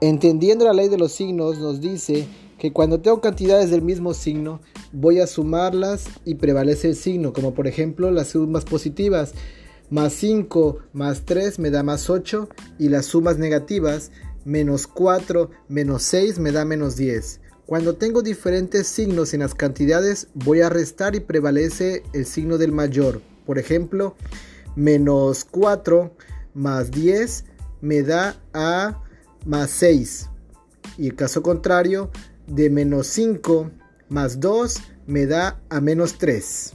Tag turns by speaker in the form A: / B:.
A: Entendiendo la ley de los signos nos dice que cuando tengo cantidades del mismo signo voy a sumarlas y prevalece el signo, como por ejemplo las sumas positivas. Más 5 más 3 me da más 8 y las sumas negativas menos 4 menos 6 me da menos 10. Cuando tengo diferentes signos en las cantidades voy a restar y prevalece el signo del mayor. Por ejemplo, menos 4 más 10 me da a más 6. Y el caso contrario, de menos 5 más 2 me da a menos 3.